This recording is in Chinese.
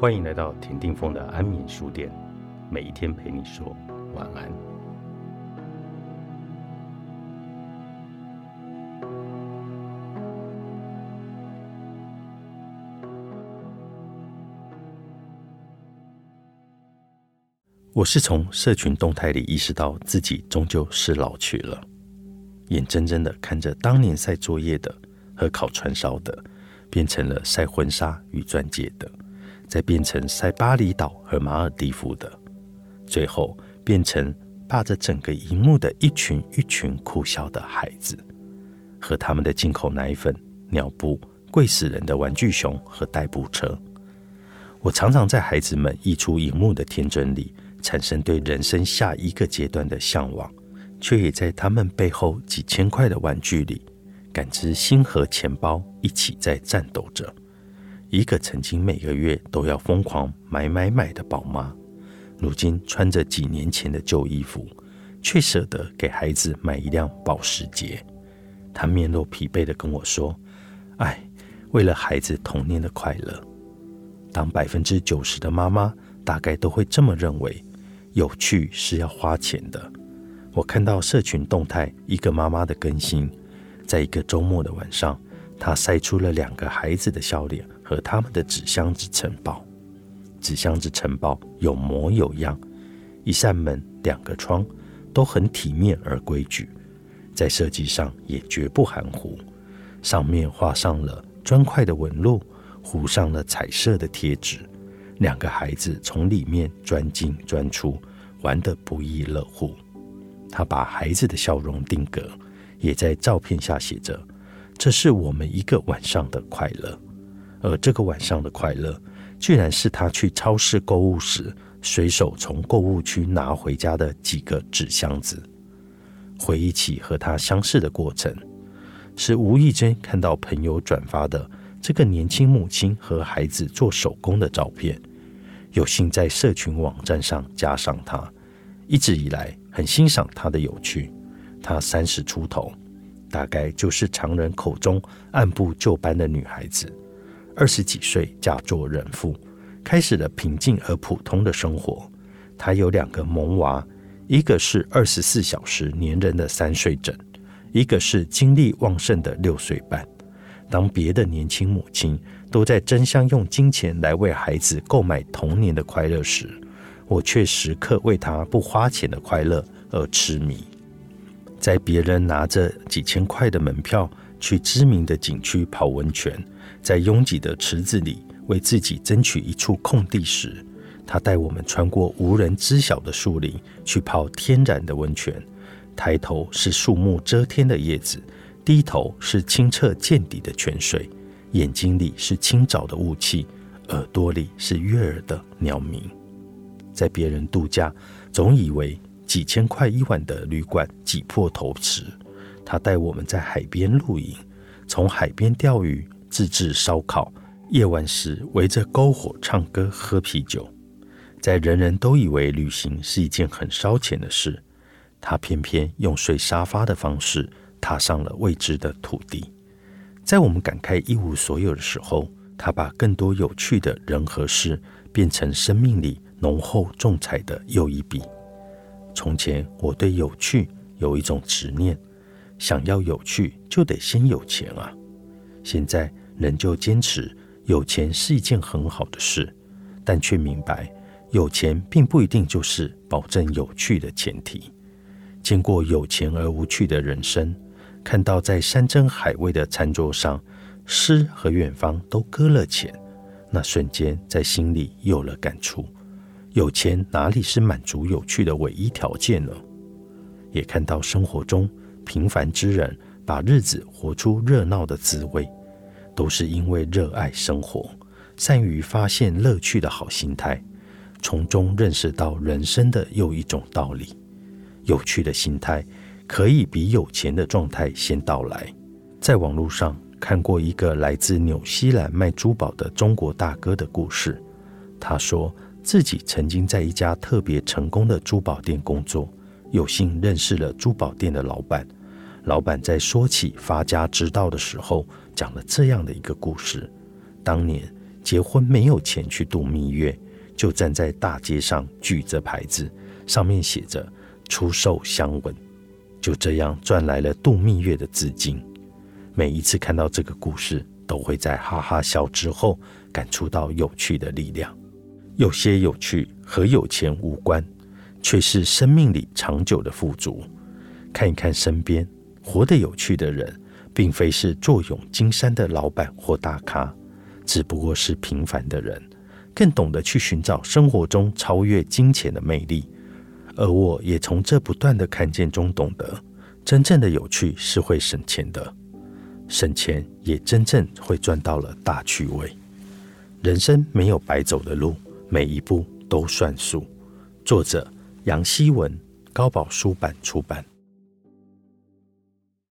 欢迎来到田定峰的安眠书店，每一天陪你说晚安。我是从社群动态里意识到自己终究是老去了，眼睁睁的看着当年晒作业的和烤串烧的，变成了晒婚纱与钻戒的，再变成塞巴厘岛和马尔蒂夫的，最后变成霸着整个荧幕的一群一群哭笑的孩子，和他们的进口奶粉、尿布、贵死人的玩具熊和代步车。我常常在孩子们溢出荧幕的天真里。产生对人生下一个阶段的向往，却也在他们背后几千块的玩具里，感知心和钱包一起在战斗着。一个曾经每个月都要疯狂买买买的宝妈，如今穿着几年前的旧衣服，却舍得给孩子买一辆保时捷。她面露疲惫地跟我说：“哎，为了孩子童年的快乐。”当百分之九十的妈妈大概都会这么认为。有趣是要花钱的。我看到社群动态，一个妈妈的更新，在一个周末的晚上，她晒出了两个孩子的笑脸和他们的纸箱子城堡。纸箱子城堡有模有样，一扇门、两个窗都很体面而规矩，在设计上也绝不含糊。上面画上了砖块的纹路，糊上了彩色的贴纸。两个孩子从里面钻进钻出，玩得不亦乐乎。他把孩子的笑容定格，也在照片下写着：“这是我们一个晚上的快乐。”而这个晚上的快乐，居然是他去超市购物时随手从购物区拿回家的几个纸箱子。回忆起和他相识的过程，是无意间看到朋友转发的这个年轻母亲和孩子做手工的照片。有幸在社群网站上加上他，一直以来很欣赏他的有趣。她三十出头，大概就是常人口中按部就班的女孩子。二十几岁嫁作人妇，开始了平静而普通的生活。她有两个萌娃，一个是二十四小时黏人的三岁整，一个是精力旺盛的六岁半。当别的年轻母亲都在争相用金钱来为孩子购买童年的快乐时，我却时刻为他不花钱的快乐而痴迷。在别人拿着几千块的门票去知名的景区泡温泉，在拥挤的池子里为自己争取一处空地时，他带我们穿过无人知晓的树林去泡天然的温泉。抬头是树木遮天的叶子。低头是清澈见底的泉水，眼睛里是清早的雾气，耳朵里是悦耳的鸟鸣。在别人度假，总以为几千块一晚的旅馆挤破头时，他带我们在海边露营，从海边钓鱼，自制烧烤。夜晚时围着篝火唱歌喝啤酒。在人人都以为旅行是一件很烧钱的事，他偏偏用睡沙发的方式。踏上了未知的土地，在我们感慨一无所有的时候，他把更多有趣的人和事变成生命里浓厚重彩的又一笔。从前，我对有趣有一种执念，想要有趣就得先有钱啊。现在，仍旧坚持有钱是一件很好的事，但却明白有钱并不一定就是保证有趣的前提。见过有钱而无趣的人生。看到在山珍海味的餐桌上，诗和远方都搁了钱，那瞬间在心里有了感触：有钱哪里是满足有趣的唯一条件呢？也看到生活中平凡之人把日子活出热闹的滋味，都是因为热爱生活，善于发现乐趣的好心态，从中认识到人生的又一种道理。有趣的心态。可以比有钱的状态先到来。在网络上看过一个来自纽西兰卖珠宝的中国大哥的故事。他说自己曾经在一家特别成功的珠宝店工作，有幸认识了珠宝店的老板。老板在说起发家之道的时候，讲了这样的一个故事：当年结婚没有钱去度蜜月，就站在大街上举着牌子，上面写着“出售香吻”，就这样赚来了度蜜月的资金。每一次看到这个故事，都会在哈哈笑之后感触到有趣的力量。有些有趣和有钱无关，却是生命里长久的富足。看一看身边活得有趣的人，并非是坐拥金山的老板或大咖，只不过是平凡的人，更懂得去寻找生活中超越金钱的魅力。而我也从这不断的看见中懂得，真正的有趣是会省钱的，省钱也真正会赚到了大趣味。人生没有白走的路，每一步都算数。作者：杨希文，高宝书版出版。